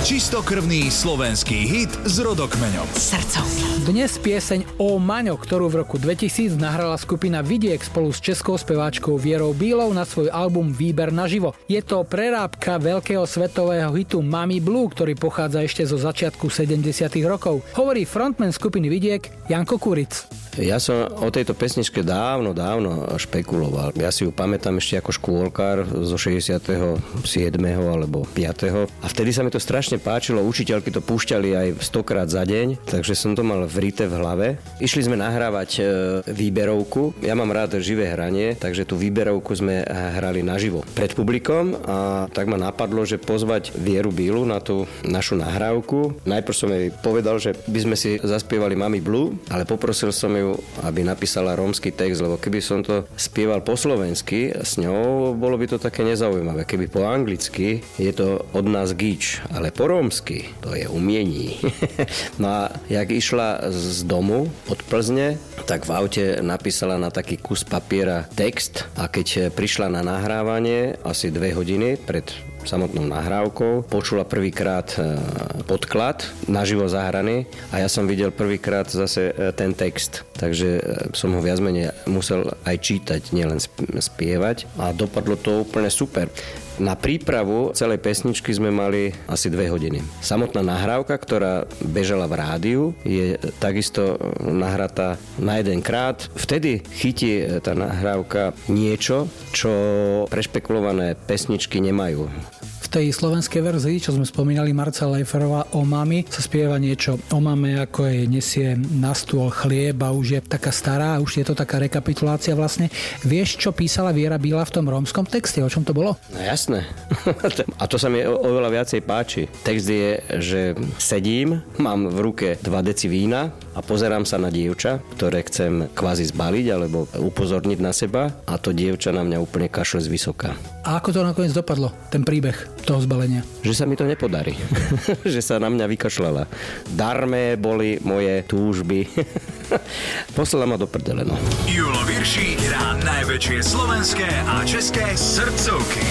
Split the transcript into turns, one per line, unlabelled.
Čistokrvný slovenský hit s rodokmeňom.
Srdcovka.
Dnes pieseň O Maňo, ktorú v roku 2000 nahrala skupina Vidiek spolu s českou speváčkou Vierou Bílou na svoj album Výber naživo. Je to prerábka veľkého svetového hitu Mami Blue, ktorý pochádza ešte zo začiatku 70 rokov. Hovorí frontman skupiny Vidiek Janko Kuric.
Ja som o tejto pesničke dávno, dávno špekuloval. Ja si ju pamätám ešte ako škôlkár zo 67. alebo 5. A vtedy sa mi to strašne páčilo. Učiteľky to púšťali aj stokrát za deň, takže som to mal vrite v hlave. Išli sme nahrávať e, výberovku. Ja mám rád živé hranie, takže tú výberovku sme hrali naživo pred publikom a tak ma napadlo, že pozvať Vieru Bílu na tú našu nahrávku. Najprv som jej povedal, že by sme si zaspievali Mami Blue, ale poprosil som ju, aby napísala rómsky text, lebo keby som to spieval po slovensky s ňou, bolo by to také nezaujímavé. Keby po anglicky, je to od nás gič, ale po rómsky to je umiení. no a jak išla z domu od Plzne, tak v aute napísala na taký kus papiera text a keď prišla na nahrávanie asi dve hodiny pred samotnou nahrávkou. Počula prvýkrát e, podklad naživo zahraný a ja som videl prvýkrát zase e, ten text. Takže e, som ho viac menej musel aj čítať, nielen spievať a dopadlo to úplne super. Na prípravu celej pesničky sme mali asi dve hodiny. Samotná nahrávka, ktorá bežala v rádiu, je takisto nahratá na jeden krát. Vtedy chytí tá nahrávka niečo, čo prešpekulované pesničky nemajú
tej slovenskej verzii, čo sme spomínali, Marca Leiferová o mami, sa spieva niečo o mame, ako jej nesie na stôl chlieb a už je taká stará, už je to taká rekapitulácia vlastne. Vieš, čo písala Viera Bíla v tom rómskom texte? O čom to bolo?
No jasné. a to sa mi oveľa viacej páči. Text je, že sedím, mám v ruke 2 deci vína a pozerám sa na dievča, ktoré chcem kvázi zbaliť alebo upozorniť na seba a to dievča na mňa úplne kašle z.
A ako to nakoniec dopadlo, ten príbeh? toho zbalenia?
Že sa mi to nepodarí. že sa na mňa vykašľala. Darmé boli moje túžby. Poslala ma do prdele, no.
Julo Virší hrá najväčšie slovenské a české srdcovky.